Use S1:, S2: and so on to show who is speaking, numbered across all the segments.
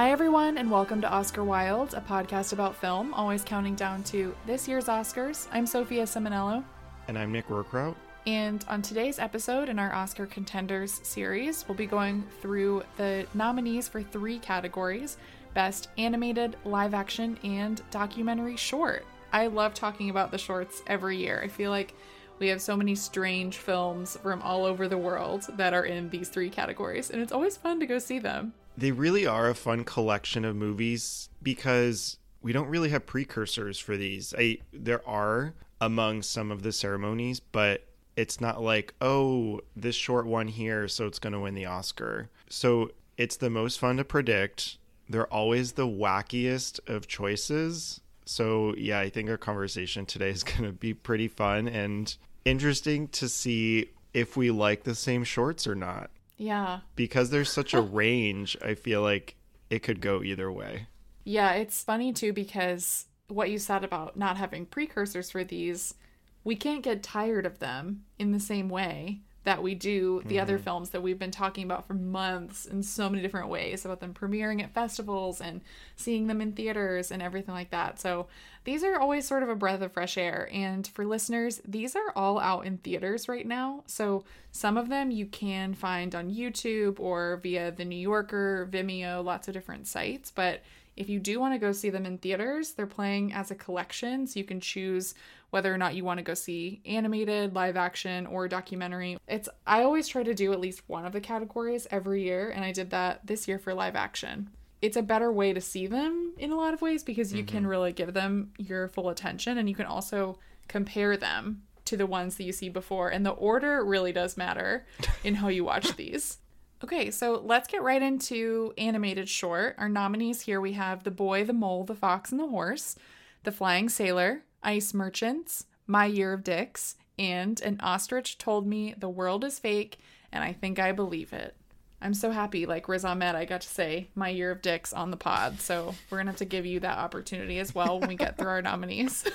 S1: Hi, everyone, and welcome to Oscar Wilde, a podcast about film, always counting down to this year's Oscars. I'm Sophia Simonello.
S2: And I'm Nick Rohrkraut.
S1: And on today's episode in our Oscar Contenders series, we'll be going through the nominees for three categories Best Animated, Live Action, and Documentary Short. I love talking about the shorts every year. I feel like we have so many strange films from all over the world that are in these three categories, and it's always fun to go see them.
S2: They really are a fun collection of movies because we don't really have precursors for these. I there are among some of the ceremonies, but it's not like, oh, this short one here, so it's going to win the Oscar. So it's the most fun to predict. They're always the wackiest of choices. So, yeah, I think our conversation today is going to be pretty fun and interesting to see if we like the same shorts or not.
S1: Yeah.
S2: Because there's such a range, I feel like it could go either way.
S1: Yeah, it's funny too because what you said about not having precursors for these, we can't get tired of them in the same way that we do the mm-hmm. other films that we've been talking about for months in so many different ways about them premiering at festivals and seeing them in theaters and everything like that. So these are always sort of a breath of fresh air. And for listeners, these are all out in theaters right now. So some of them you can find on YouTube or via The New Yorker, Vimeo, lots of different sites. But if you do want to go see them in theaters, they're playing as a collection. So you can choose whether or not you want to go see animated, live action, or documentary. It's I always try to do at least one of the categories every year, and I did that this year for live action. It's a better way to see them in a lot of ways because you mm-hmm. can really give them your full attention and you can also compare them to the ones that you see before. And the order really does matter in how you watch these. Okay, so let's get right into animated short. Our nominees here we have The Boy, the Mole, the Fox, and the Horse, The Flying Sailor, Ice Merchants, My Year of Dicks, and An Ostrich Told Me the World is Fake, and I Think I Believe It. I'm so happy, like Riz Ahmed, I got to say My Year of Dicks on the pod, so we're gonna have to give you that opportunity as well when we get through our nominees.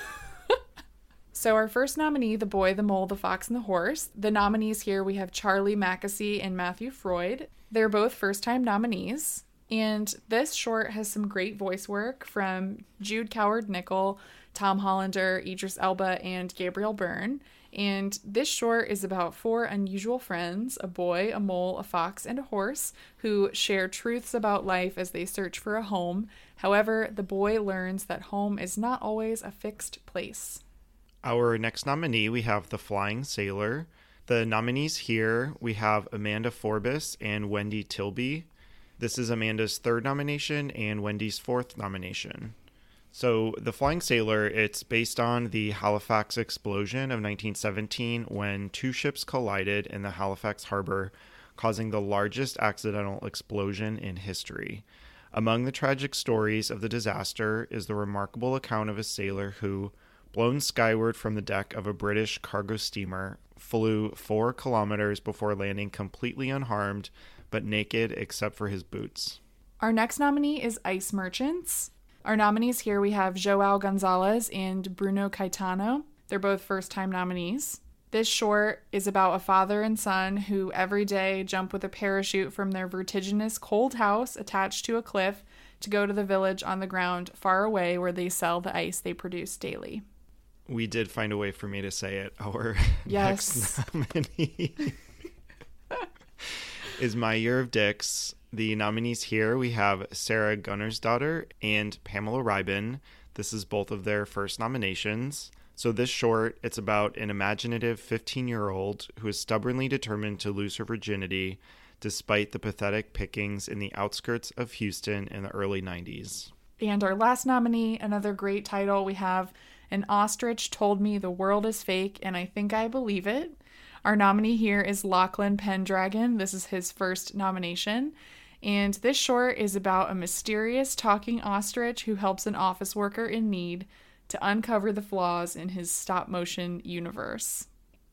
S1: So, our first nominee, The Boy, the Mole, the Fox, and the Horse. The nominees here we have Charlie Mackesy and Matthew Freud. They're both first time nominees. And this short has some great voice work from Jude Coward Nicoll, Tom Hollander, Idris Elba, and Gabriel Byrne. And this short is about four unusual friends a boy, a mole, a fox, and a horse who share truths about life as they search for a home. However, the boy learns that home is not always a fixed place.
S2: Our next nominee, we have The Flying Sailor. The nominees here, we have Amanda Forbes and Wendy Tilby. This is Amanda's third nomination and Wendy's fourth nomination. So, The Flying Sailor, it's based on the Halifax explosion of 1917 when two ships collided in the Halifax harbor, causing the largest accidental explosion in history. Among the tragic stories of the disaster is the remarkable account of a sailor who, blown skyward from the deck of a British cargo steamer, flew four kilometers before landing completely unharmed but naked except for his boots.
S1: Our next nominee is Ice Merchants. Our nominees here we have Joao Gonzalez and Bruno Caetano. They're both first time nominees. This short is about a father and son who every day jump with a parachute from their vertiginous cold house attached to a cliff to go to the village on the ground far away where they sell the ice they produce daily.
S2: We did find a way for me to say it. Our
S1: yes.
S2: next nominee is My Year of Dicks. The nominees here we have Sara Gunnarsdóttir and Pamela Ribon. This is both of their first nominations. So this short, it's about an imaginative 15-year-old who is stubbornly determined to lose her virginity despite the pathetic pickings in the outskirts of Houston in the early 90s.
S1: And our last nominee, another great title, we have An Ostrich Told Me the World is Fake and I Think I Believe It. Our nominee here is Lachlan Pendragon. This is his first nomination. And this short is about a mysterious talking ostrich who helps an office worker in need to uncover the flaws in his stop motion universe.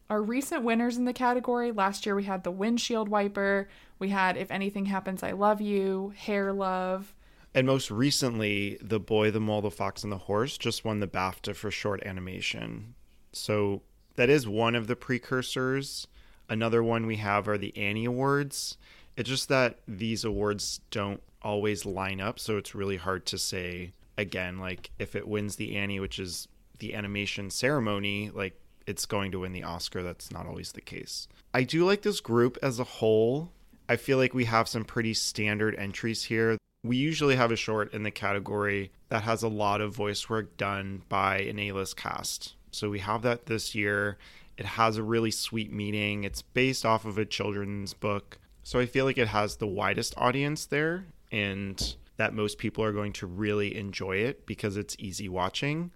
S1: Our recent winners in the category last year we had The Windshield Wiper, we had If Anything Happens, I Love You, Hair Love.
S2: And most recently, The Boy, the Mole, the Fox, and the Horse just won the BAFTA for short animation. So that is one of the precursors. Another one we have are the Annie Awards. It's just that these awards don't always line up, so it's really hard to say again like if it wins the Annie, which is the animation ceremony, like it's going to win the Oscar. That's not always the case. I do like this group as a whole. I feel like we have some pretty standard entries here. We usually have a short in the category that has a lot of voice work done by an A list cast. So we have that this year. It has a really sweet meaning. It's based off of a children's book. So I feel like it has the widest audience there and that most people are going to really enjoy it because it's easy watching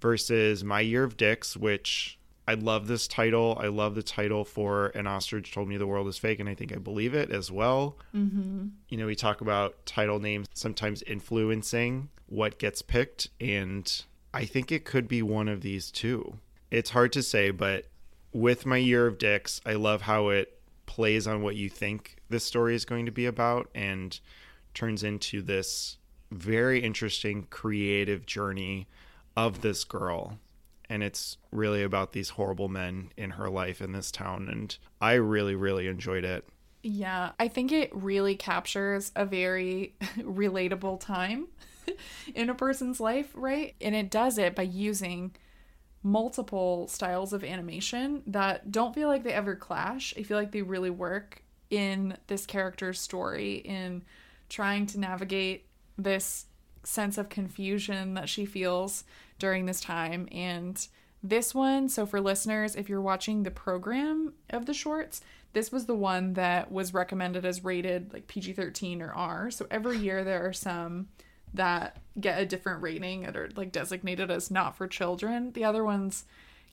S2: versus My Year of Dicks, which I love this title. I love the title for An Ostrich Told Me the World is Fake, and I think I believe it as well. Mm-hmm. You know, we talk about title names sometimes influencing what gets picked, and I think it could be one of these two. It's hard to say, but with My Year of Dicks, I love how it plays on what you think this story is going to be about and turns into this very interesting creative journey of this girl. And it's really about these horrible men in her life in this town and i really really enjoyed it.
S1: Yeah i think it really captures a very relatable time in a person's life right and it does it by using multiple styles of animation that don't feel like they ever clash i feel like they really work in this character's story in trying to navigate this sense of confusion that she feels during this time. And this one, so for listeners, if you're watching the program of the shorts, this was the one that was recommended as rated like PG 13 or R. So every year there are some that get a different rating that are like designated as not for children. The other ones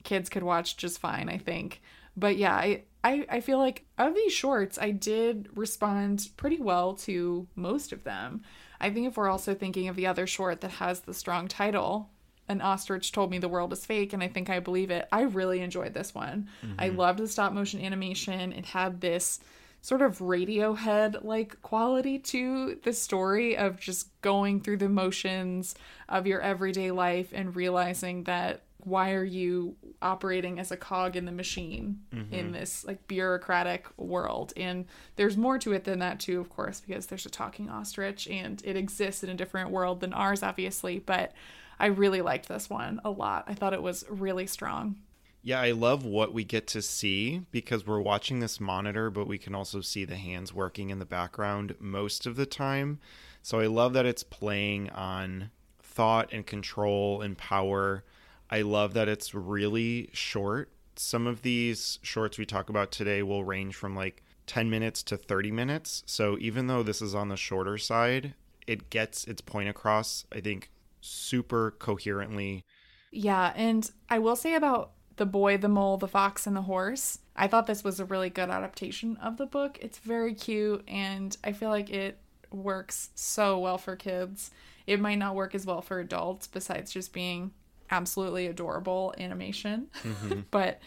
S1: kids could watch just fine, I think. But yeah, I, I, I feel like of these shorts, I did respond pretty well to most of them. I think if we're also thinking of the other short that has the strong title, An Ostrich Told Me the World is Fake, and I think I believe it, I really enjoyed this one. Mm-hmm. I loved the stop motion animation. It had this sort of Radiohead like quality to the story of just going through the motions of your everyday life and realizing that why are you operating as a cog in the machine mm-hmm. in this like bureaucratic world? And there's more to it than that too of course because there's a talking ostrich and it exists in a different world than ours obviously but i really liked this one a lot. I thought it was really strong
S2: yeah i love what we get to see because we're watching this monitor but we can also see the hands working in the background most of the time so i love that it's playing on thought and control and power I love that it's really short. Some of these shorts we talk about today will range from like 10 minutes to 30 minutes. So even though this is on the shorter side, it gets its point across, I think, super coherently.
S1: Yeah. And I will say about The Boy, the Mole, the Fox, and the Horse, I thought this was a really good adaptation of the book. It's very cute, and I feel like it works so well for kids. It might not work as well for adults, besides just being absolutely adorable animation. Mm-hmm. but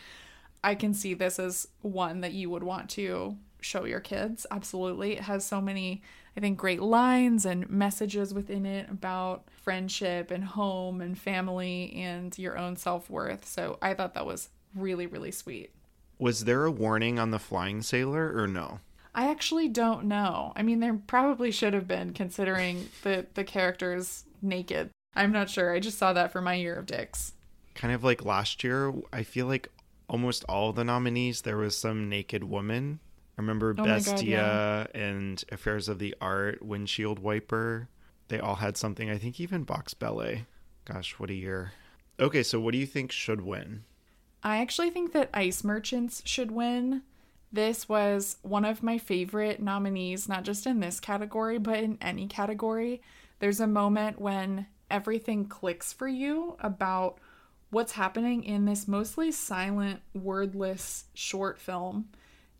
S1: I can see this as one that you would want to show your kids. Absolutely. It has so many, I think, great lines and messages within it about friendship and home and family and your own self worth. So I thought that was really, really sweet.
S2: Was there a warning on the flying sailor or no?
S1: I actually don't know. I mean, there probably should have been, considering the the characters naked. I'm not sure. I just saw that for my year of dicks.
S2: Kind of like last year, I feel like almost all the nominees there was some naked woman. Remember oh Bestia God, yeah. and Affairs of the Art, Windshield Wiper. They all had something. I think even Box Ballet. Gosh, what a year. Okay, so what do you think should win?
S1: I actually think that Ice Merchants should win. This was one of my favorite nominees, not just in this category, but in any category. There's a moment when everything clicks for you about what's happening in this mostly silent, wordless short film.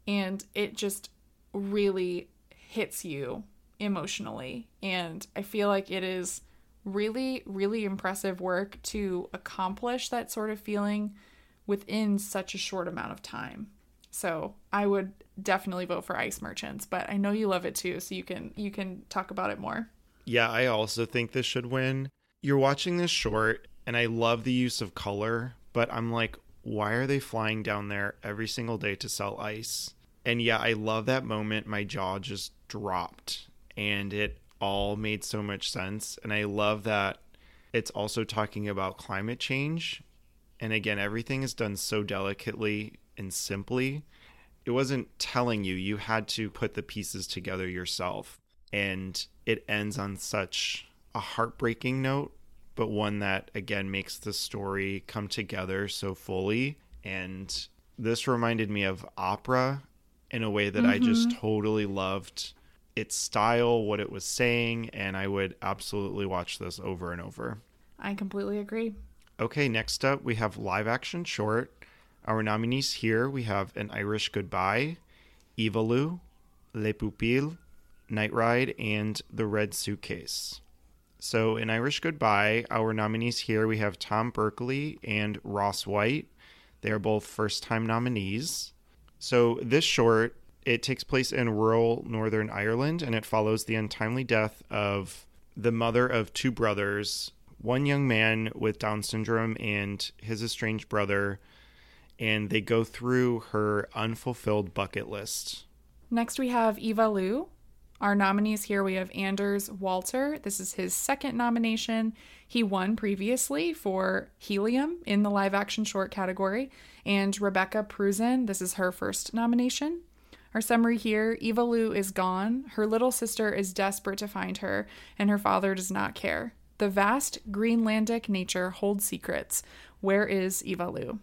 S1: And it just really hits you emotionally. And I feel like it is really, really impressive work to accomplish that sort of feeling within such a short amount of time. So I would definitely vote for Ice Merchants, but I know you love it too, so you can you can talk about it more.
S2: Yeah, I also think this should win you're watching this short and I love the use of color, but I'm like, why are they flying down there every single day to sell ice? And yeah, I love that moment. My jaw just dropped and it all made so much sense. And I love that it's also talking about climate change. And again, everything is done so delicately and simply. It wasn't telling you, you had to put the pieces together yourself. And it ends on such a heartbreaking note, but one that again makes the story come together so fully. And this reminded me of opera in a way that mm-hmm. I just totally loved its style, what it was saying, and I would absolutely watch this over and over.
S1: I completely agree.
S2: Okay, next up we have live action short. Our nominees here we have An Irish Goodbye, Ivalu, Les Pupilles, Night Ride, and The Red Suitcase. So, in Irish Goodbye, our nominees here we have Tom Berkeley and Ross White. They are both first time nominees. So, this short it takes place in rural Northern Ireland and it follows the untimely death of the mother of two brothers, one young man with Down syndrome and his estranged brother, and they go through her unfulfilled bucket list.
S1: Next, we have Evalu. Our nominees here we have Anders Walter. This is his second nomination. He won previously for Helium in the live action short category. And Rebecca Pruzan, this is her first nomination. Our summary here Ivalu is gone. Her little sister is desperate to find her, and her father does not care. The vast Greenlandic nature holds secrets. Where is Ivalu?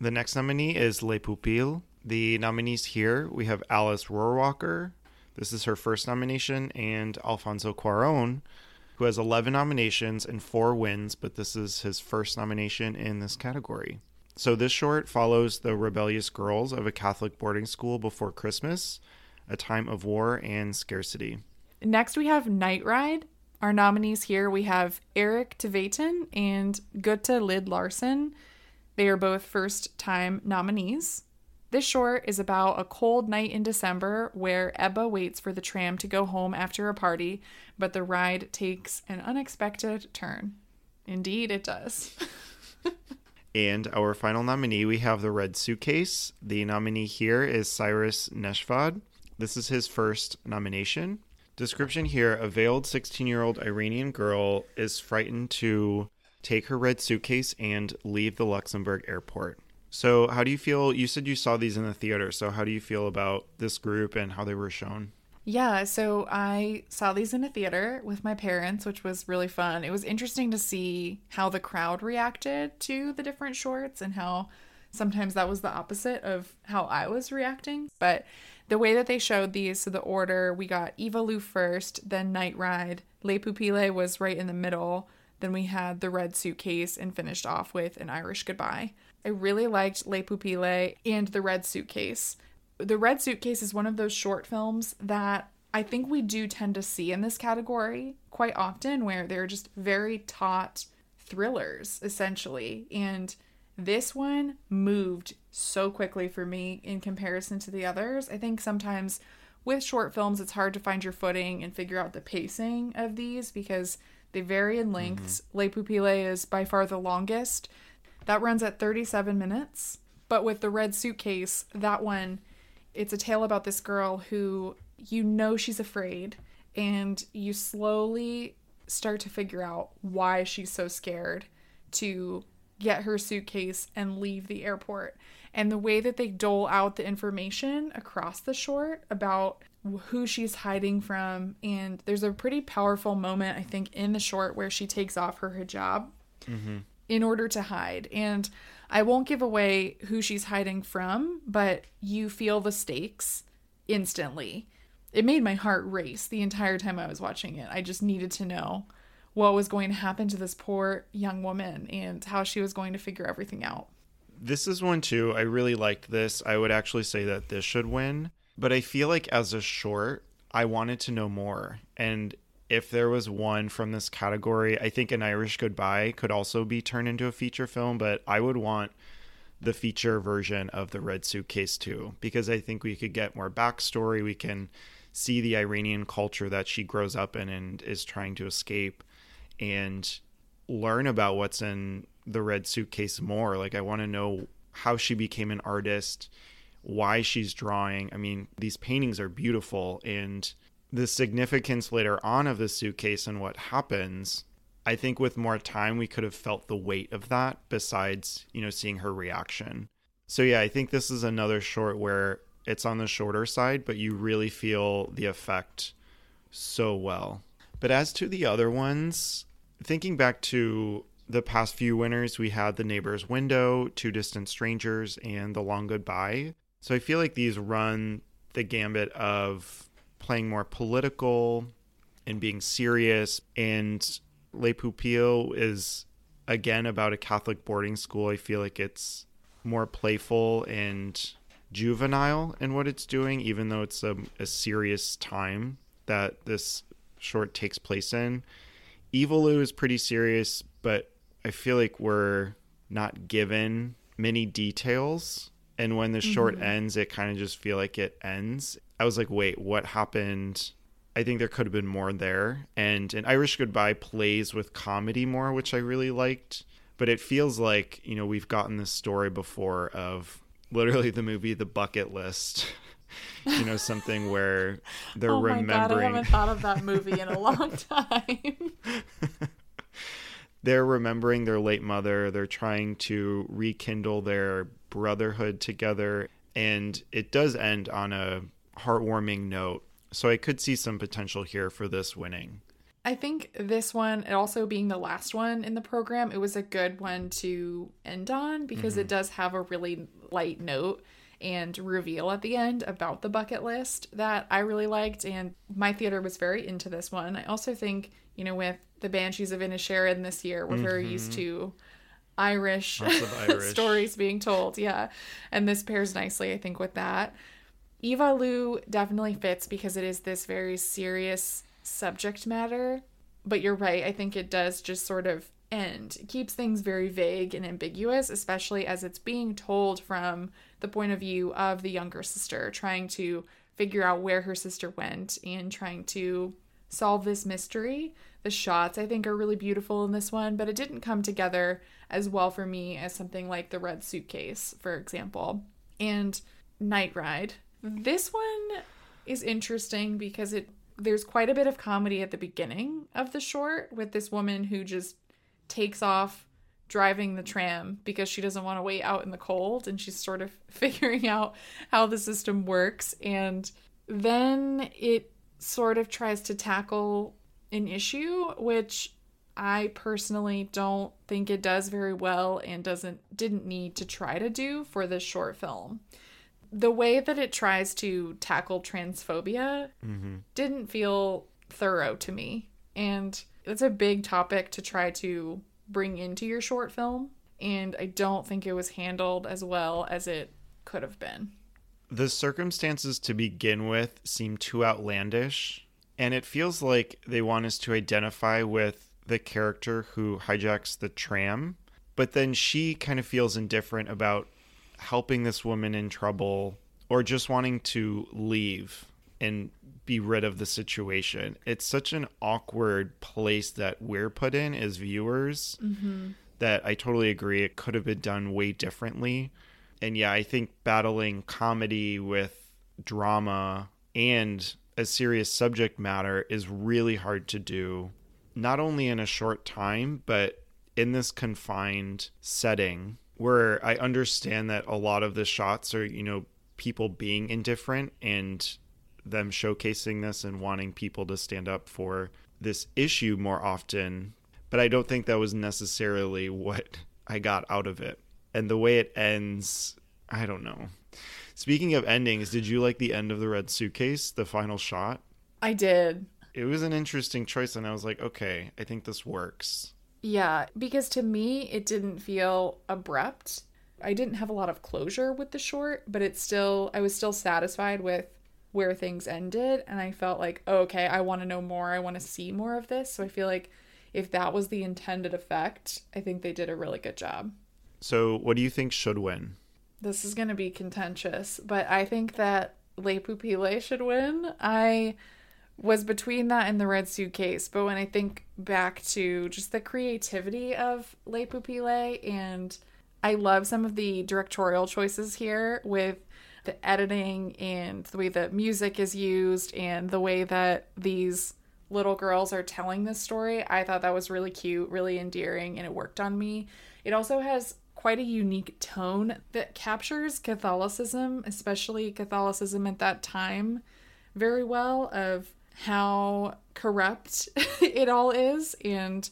S2: The next nominee is Les Pupilles. The nominees here we have Alice Rohrwacher. This is her first nomination, and Alfonso Cuaron, who has 11 nominations and four wins, but this is his first nomination in this category. So this short follows the rebellious girls of a Catholic boarding school before Christmas, a time of war and scarcity.
S1: Next, we have Night Ride. Our nominees here we have Eirik Tveiten and Gaute Lid Larssen. They are both first time nominees. This short is about a cold night in December where Ebba waits for the tram to go home after a party, but the ride takes an unexpected turn. Indeed, it does.
S2: And our final nominee, we have the Red Suitcase. The nominee here is Cyrus Neshvad. This is his first nomination. Description here A veiled 16 year old Iranian girl is frightened to take her red suitcase and leave the Luxembourg airport. So, how do you feel? You said you saw these in the theater. So, how do you feel about this group and how they were shown?
S1: Yeah, so I saw these in a theater with my parents, which was really fun. It was interesting to see how the crowd reacted to the different shorts and how sometimes that was the opposite of how I was reacting. But the way that they showed these, so the order, we got Ivalu first, then Night Ride, Les Pupilles was right in the middle, then we had the red suitcase and finished off with an Irish goodbye. I really liked Les Pupilles and the red suitcase. The Red Suitcase is one of those short films that I think we do tend to see in this category quite often, where they're just very taut thrillers, essentially. And this one moved so quickly for me in comparison to the others. I think sometimes with short films, it's hard to find your footing and figure out the pacing of these because they vary in lengths. Mm-hmm. Les Pupilles is by far the longest. That runs at 37 minutes. But with the red suitcase, that one it's a tale about this girl who you know she's afraid and you slowly start to figure out why she's so scared to get her suitcase and leave the airport. And the way that they dole out the information across the short about who she's hiding from. And there's a pretty powerful moment, I think, in the short where she takes off her hijab mm-hmm. In order to hide. And I won't give away who she's hiding from, but you feel the stakes instantly. It made my heart race the entire time I was watching it. I just needed to know what was going to happen to this poor young woman and how she was going to figure everything out.
S2: This is one too. I really liked this. I would actually say that this should win, but I feel like as a short, I wanted to know more. And if there was one from this category, I think An Irish Goodbye could also be turned into a feature film, but I would want the feature version of the Red Suitcase too, because I think we could get more backstory. We can see the Iranian culture that she grows up in and is trying to escape and learn about what's in the Red Suitcase more. Like, I want to know how she became an artist, why she's drawing. I mean, these paintings are beautiful and the significance later on of the suitcase and what happens, I think with more time we could have felt the weight of that besides, you know, seeing her reaction. So yeah, I think this is another short where it's on the shorter side, but you really feel the effect so well. But as to the other ones, thinking back to the past few winners, we had The Neighbor's Window, Two Distant Strangers, and The Long Goodbye. So I feel like these run the gambit of playing more political and being serious. And Les Pupilles is, again, about a Catholic boarding school. I feel like it's more playful and juvenile in what it's doing, even though it's a, a serious time that this short takes place in. Ivalu is pretty serious, but I feel like we're not given many details. And when the short mm-hmm. ends, it kind of just feel like it ends. I was like, wait, what happened? I think there could have been more there. And an Irish Goodbye plays with comedy more, which I really liked. But it feels like, you know, we've gotten this story before of literally the movie The Bucket List. you know, something where they're oh remembering. God, I
S1: haven't thought of that movie in a long time.
S2: they're remembering their late mother. They're trying to rekindle their brotherhood together. And it does end on a heartwarming note. So I could see some potential here for this winning.
S1: I think this one, and also being the last one in the program, it was a good one to end on because mm-hmm. it does have a really light note and reveal at the end about the bucket list that I really liked. And my theater was very into this one. I also think, you know, with the Banshees of Inisherin this year, we're mm-hmm. very used mm-hmm. to Irish, Irish. stories being told. Yeah. And this pairs nicely, I think, with that. Ivalu definitely fits because it is this very serious subject matter. But you're right. I think it does just sort of end. It keeps things very vague and ambiguous, especially as it's being told from the point of view of the younger sister, trying to figure out where her sister went and trying to solve this mystery. The shots, I think, are really beautiful in this one, but it didn't come together as well for me as something like The Red Suitcase, for example. And Night Ride. This one is interesting because it there's quite a bit of comedy at the beginning of the short with this woman who just takes off driving the tram because she doesn't want to wait out in the cold and she's sort of figuring out how the system works. And then it sort of tries to tackle an issue which I personally don't think it does very well and doesn't didn't need to try to do for this short film the way that it tries to tackle transphobia mm-hmm. didn't feel thorough to me. And it's a big topic to try to bring into your short film. And I don't think it was handled as well as it could have been.
S2: The circumstances to begin with seem too outlandish. And it feels like they want us to identify with the character who hijacks the tram. But then she kind of feels indifferent about helping this woman in trouble or just wanting to leave and be rid of the situation. It's such an awkward place that we're put in as viewers mm-hmm. that I totally agree. It could have been done way differently. And yeah, I think battling comedy with drama and a serious subject matter is really hard to do, not only in a short time, but in this confined setting where I understand that a lot of the shots are, you know, people being indifferent and them showcasing this and wanting people to stand up for this issue more often. But I don't think that was necessarily what I got out of it. And the way it ends, I don't know. Speaking of endings, did you like the end of the red suitcase, the final shot?
S1: I did.
S2: It was an interesting choice, and I was like, okay, I think this works.
S1: Yeah, because to me, it didn't feel abrupt. I didn't have a lot of closure with the short, but it's still, I was still satisfied with where things ended. And I felt like, oh, okay, I want to know more. I want to see more of this. So I feel like if that was the intended effect, I think they did a really good job.
S2: So, what do you think should win?
S1: This is going to be contentious, but I think that Les Pupilles should win. I was between that and the red suitcase. But when I think back to just the creativity of Les Pupilles, and I love some of the directorial choices here with the editing and the way that music is used and the way that these little girls are telling this story. I thought that was really cute, really endearing, and it worked on me. It also has quite a unique tone that captures Catholicism, especially Catholicism at that time, very well, of how corrupt it all is and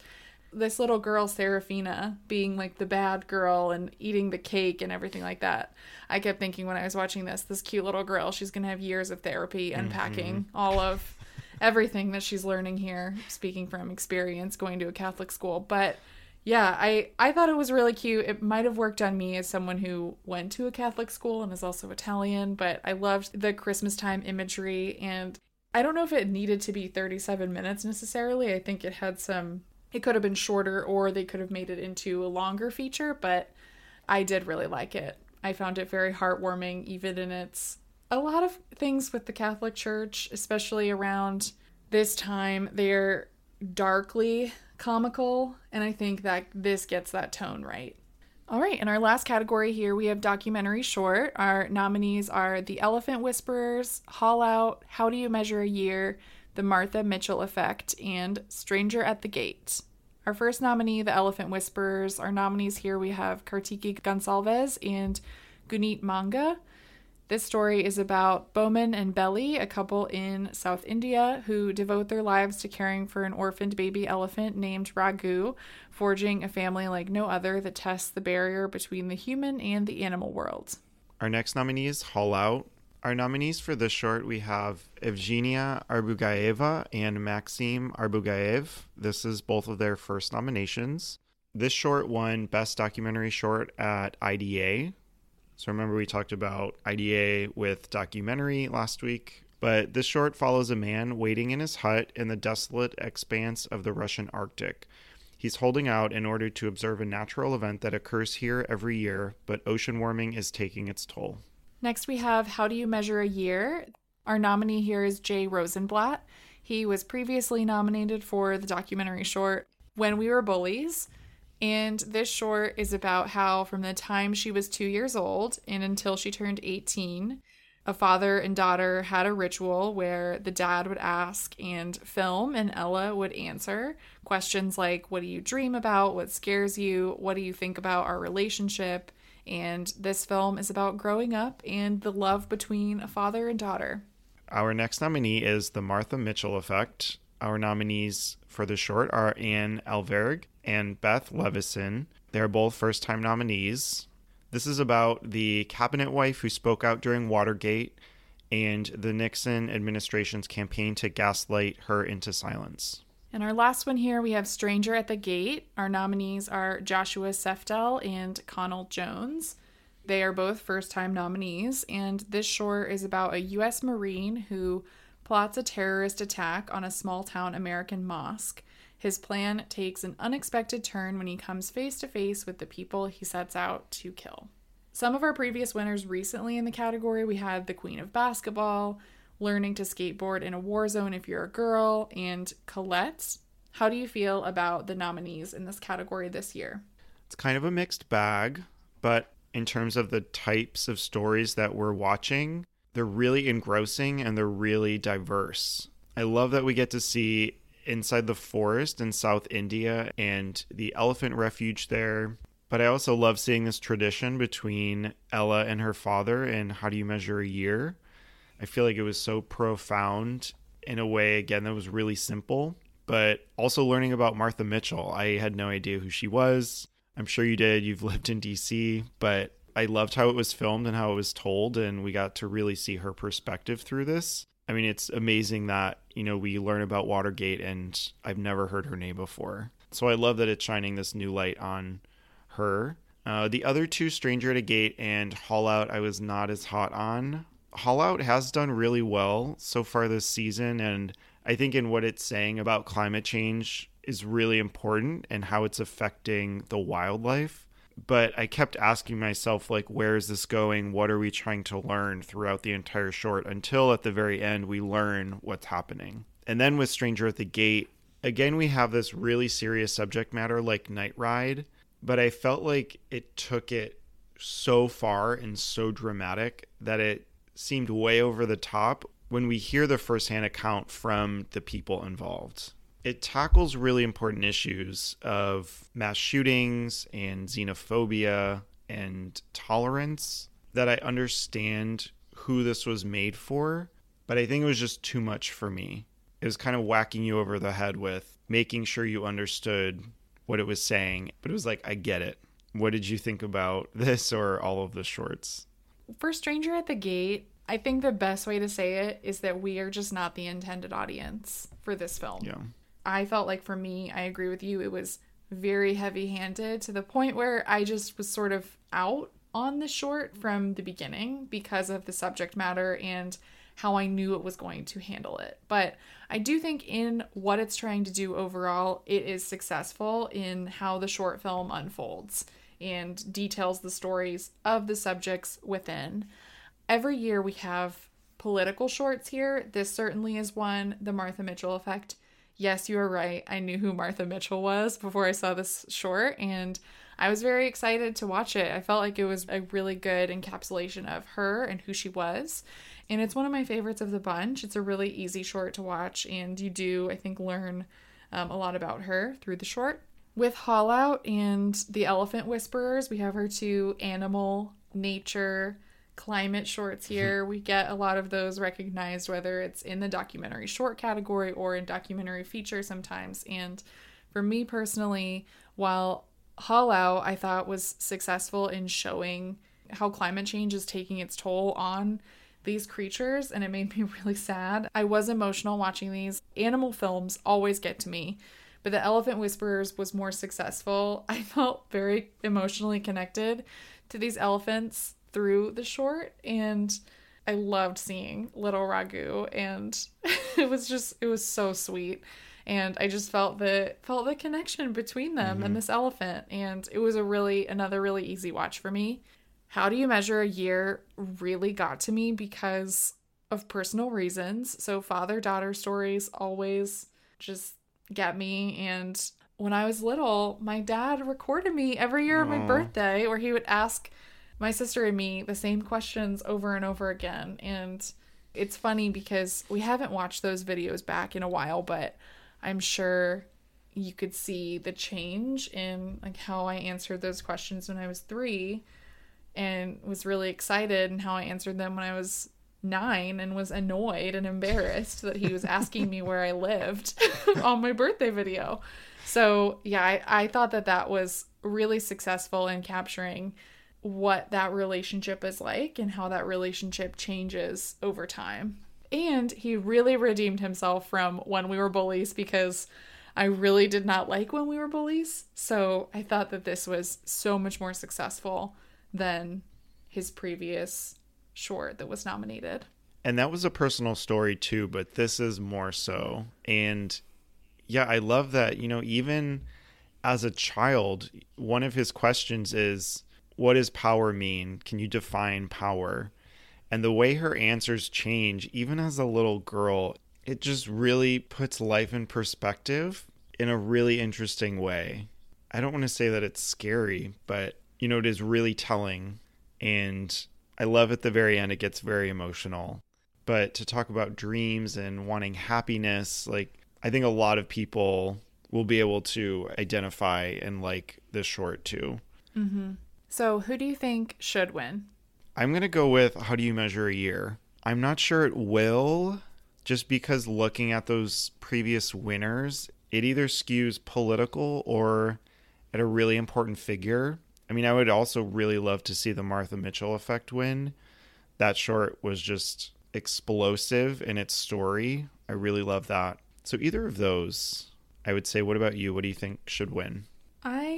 S1: this little girl Seraphina being like the bad girl and eating the cake and everything like that. I kept thinking when I was watching this, this cute little girl, she's going to have years of therapy unpacking mm-hmm. all of everything that she's learning here, speaking from experience going to a Catholic school. But yeah, I I thought it was really cute. It might have worked on me as someone who went to a Catholic school and is also Italian, but I loved the Christmas time imagery and I don't know if it needed to be 37 minutes necessarily. I think it had some it could have been shorter or they could have made it into a longer feature, but I did really like it. I found it very heartwarming, even in its a lot of things with the Catholic Church, especially around this time, they're darkly comical, and I think that this gets that tone right. All right, in our last category here, we have documentary short. Our nominees are The Elephant Whisperers, Haul Out, How Do You Measure a Year, The Martha Mitchell Effect, and Stranger at the Gate. Our first nominee, The Elephant Whisperers. Our nominees here we have Kartiki Gonsalves and Guneet Monga. This story is about Bomman and Bellie, a couple in South India who devote their lives to caring for an orphaned baby elephant named Raghu, forging a family like no other that tests the barrier between the human and the animal world.
S2: Our next nominee is Haul Out. Our nominees for this short we have Evgenia Arbugaeva and Maxim Arbugaev. This is both of their first nominations. This short won Best Documentary Short at IDA, so remember, we talked about IDA with documentary last week. But this short follows a man waiting in his hut in the desolate expanse of the Russian Arctic. He's holding out in order to observe a natural event that occurs here every year, but ocean warming is taking its toll.
S1: Next, we have How Do You Measure a Year? Our nominee here is Jay Rosenblatt. He was previously nominated for the documentary short When We Were Bullies. And this short is about how, from the time she was two years old and until she turned 18, a father and daughter had a ritual where the dad would ask and film, and Ella would answer questions like, What do you dream about? What scares you? What do you think about our relationship? And this film is about growing up and the love between a father and daughter.
S2: Our next nominee is The Martha Mitchell Effect. Our nominees for the short are Anne Alvergue and Beth Levison. They're both first time nominees. This is about the cabinet wife who spoke out during Watergate and the Nixon administration's campaign to gaslight her into silence.
S1: And our last one here, we have Stranger at the Gate. Our nominees are Joshua Seftel and Conall Jones. They are both first time nominees, and this short is about a U.S. Marine who plots a terrorist attack on a small town American mosque. His plan takes an unexpected turn when he comes face to face with the people he sets out to kill. Some of our previous winners recently in the category we had The Queen of Basketball, Learning to Skateboard in a War Zone if you're a girl, and Colette. How do you feel about the nominees in this category this year?
S2: It's kind of a mixed bag, but in terms of the types of stories that we're watching, they're really engrossing and they're really diverse. I love that we get to see inside the forest in South India and the elephant refuge there. But I also love seeing this tradition between Ella and her father and how do you measure a year. I feel like it was so profound in a way, again, that was really simple. But also learning about Martha Mitchell. I had no idea who she was. I'm sure you did. You've lived in DC, but I loved how it was filmed and how it was told, and we got to really see her perspective through this. I mean, it's amazing that, you know, we learn about Watergate and I've never heard her name before. So I love that it's shining this new light on her. Uh, the other two, Stranger at a Gate and Haul Out, I was not as hot on. Haul Out has done really well so far this season, and I think in what it's saying about climate change is really important and how it's affecting the wildlife but I kept asking myself, like, where is this going? What are we trying to learn throughout the entire short until at the very end we learn what's happening. And then with Stranger at the Gate, again, we have this really serious subject matter like Night Ride, but I felt like it took it so far and so dramatic that it seemed way over the top when we hear the firsthand account from the people involved. It tackles really important issues of mass shootings and xenophobia and tolerance that I understand who this was made for, but I think it was just too much for me. It was kind of whacking you over the head with making sure you understood what it was saying, but it was like, I get it. What did you think about this or all of the shorts?
S1: For Stranger at the Gate, I think the best way to say it is that we are just not the intended audience for this film.
S2: Yeah.
S1: I felt like for me, I agree with you, it was very heavy handed to the point where I just was sort of out on the short from the beginning because of the subject matter and how I knew it was going to handle it. But I do think in what it's trying to do overall, it is successful in how the short film unfolds and details the stories of the subjects within. Every year we have political shorts here. This certainly is one, The Martha Mitchell Effect. Yes, you are right. I knew who Martha Mitchell was before I saw this short, and I was very excited to watch it. I felt like it was a really good encapsulation of her and who she was. And it's one of my favorites of the bunch. It's a really easy short to watch, and you do, I think, learn um, a lot about her through the short. With Haul Out and The Elephant Whisperers, we have her two animal, nature, climate shorts mm-hmm. here. we get a lot of those recognized, whether it's in the documentary short category or in documentary feature sometimes. And for me personally, while Haul Out, I thought was successful in showing how climate change is taking its toll on these creatures, and it made me really sad. I was emotional watching these. Animal films always get to me, but The Elephant Whisperers was more successful. I felt very emotionally connected to these elephants through the short, and I loved seeing little Raghu, and it was just, it was so sweet and I just felt the felt the connection between them mm-hmm. and this elephant and it was a really another really easy watch for me. How do you measure a year really got to me because of personal reasons. So father daughter stories always just get me and when I was little, my dad recorded me every year Aww. on my birthday where he would ask my sister and me the same questions over and over again and it's funny because we haven't watched those videos back in a while, but I'm sure you could see the change in like how I answered those questions when I was 3 and was really excited and how I answered them when I was 9 and was annoyed and embarrassed that he was asking me where I lived on my birthday video. So, yeah, I, I thought that that was really successful in capturing what that relationship is like and how that relationship changes over time. And he really redeemed himself from when we were bullies because I really did not like when we were bullies. So I thought that this was so much more successful than his previous short that was nominated.
S2: And that was a personal story too, but this is more so. And yeah, I love that, you know, even as a child, one of his questions is, What does power mean? Can you define power? And the way her answers change, even as a little girl, it just really puts life in perspective in a really interesting way. I don't want to say that it's scary, but you know, it is really telling. And I love at the very end, it gets very emotional. But to talk about dreams and wanting happiness, like, I think a lot of people will be able to identify and like this short too.
S1: Mm-hmm. So, who do you think should win?
S2: I'm going to go with how do you measure a year? I'm not sure it will, just because looking at those previous winners, it either skews political or at a really important figure. I mean, I would also really love to see the Martha Mitchell effect win. That short was just explosive in its story. I really love that. So, either of those, I would say, what about you? What do you think should win?
S1: I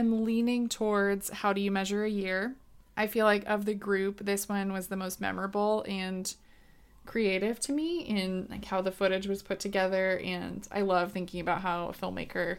S1: am leaning towards How Do You Measure a Year? I feel like of the group, this one was the most memorable and creative to me in like how the footage was put together and I love thinking about how a filmmaker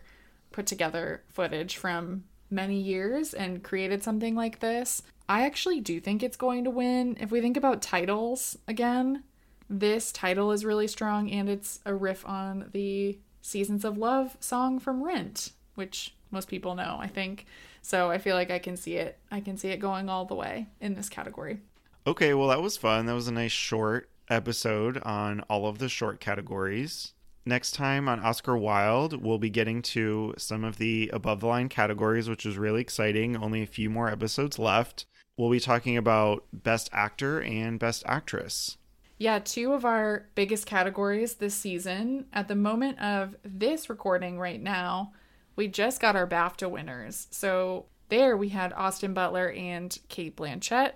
S1: put together footage from many years and created something like this. I actually do think it's going to win. If we think about titles again, this title is really strong and it's a riff on the Seasons of Love song from Rent, which most people know. I think So I feel like I can see it. I can see it going all the way in this category.
S2: Okay, well, that was fun. That was a nice short episode on all of the short categories. Next time on Oscar Wilde, we'll be getting to some of the above the line categories, which is really exciting. Only a few more episodes left. We'll be talking about Best Actor and Best Actress.
S1: Yeah, two of our biggest categories this season. At the moment of this recording right now, we just got our BAFTA winners. So there we had Austin Butler and Cate Blanchett.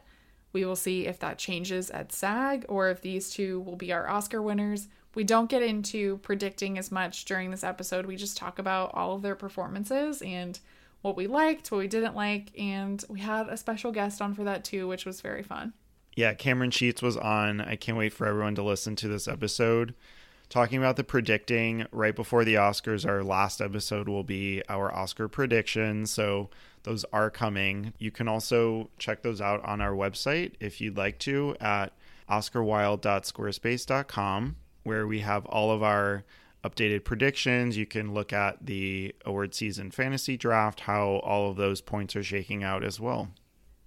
S1: We will see if that changes at SAG or if these two will be our Oscar winners. We don't get into predicting as much during this episode. We just talk about all of their performances and what we liked, what we didn't like, and we had a special guest on for that too, which was very fun.
S2: Yeah, Cameron Sheets was on. I can't wait for everyone to listen to this episode. Talking about the predicting right before the Oscars, our last episode will be our Oscar predictions. So those are coming. You can also check those out on our website if you'd like to at oscarwild.squarespace.com, where we have all of our updated predictions. You can look at the award season fantasy draft, how all of those points are shaking out as well.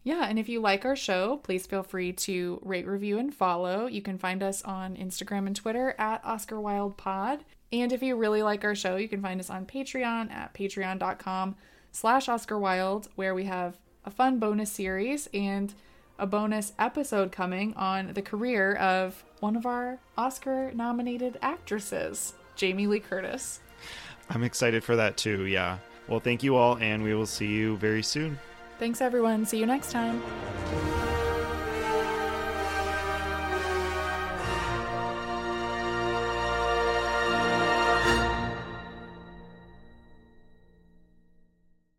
S1: Yeah, and if you like our show, please feel free to rate, review, and follow. You can find us on Instagram and Twitter at Oscar Wild Pod. And if you really like our show, you can find us on Patreon at patreon.com slash Oscar Wild, where we have a fun bonus series and a bonus episode coming on the career of one of our Oscar nominated actresses, Jamie Lee Curtis.
S2: I'm excited for that too, yeah. Well, thank you all, and we will see you very soon.
S1: Thanks, everyone. See you next time.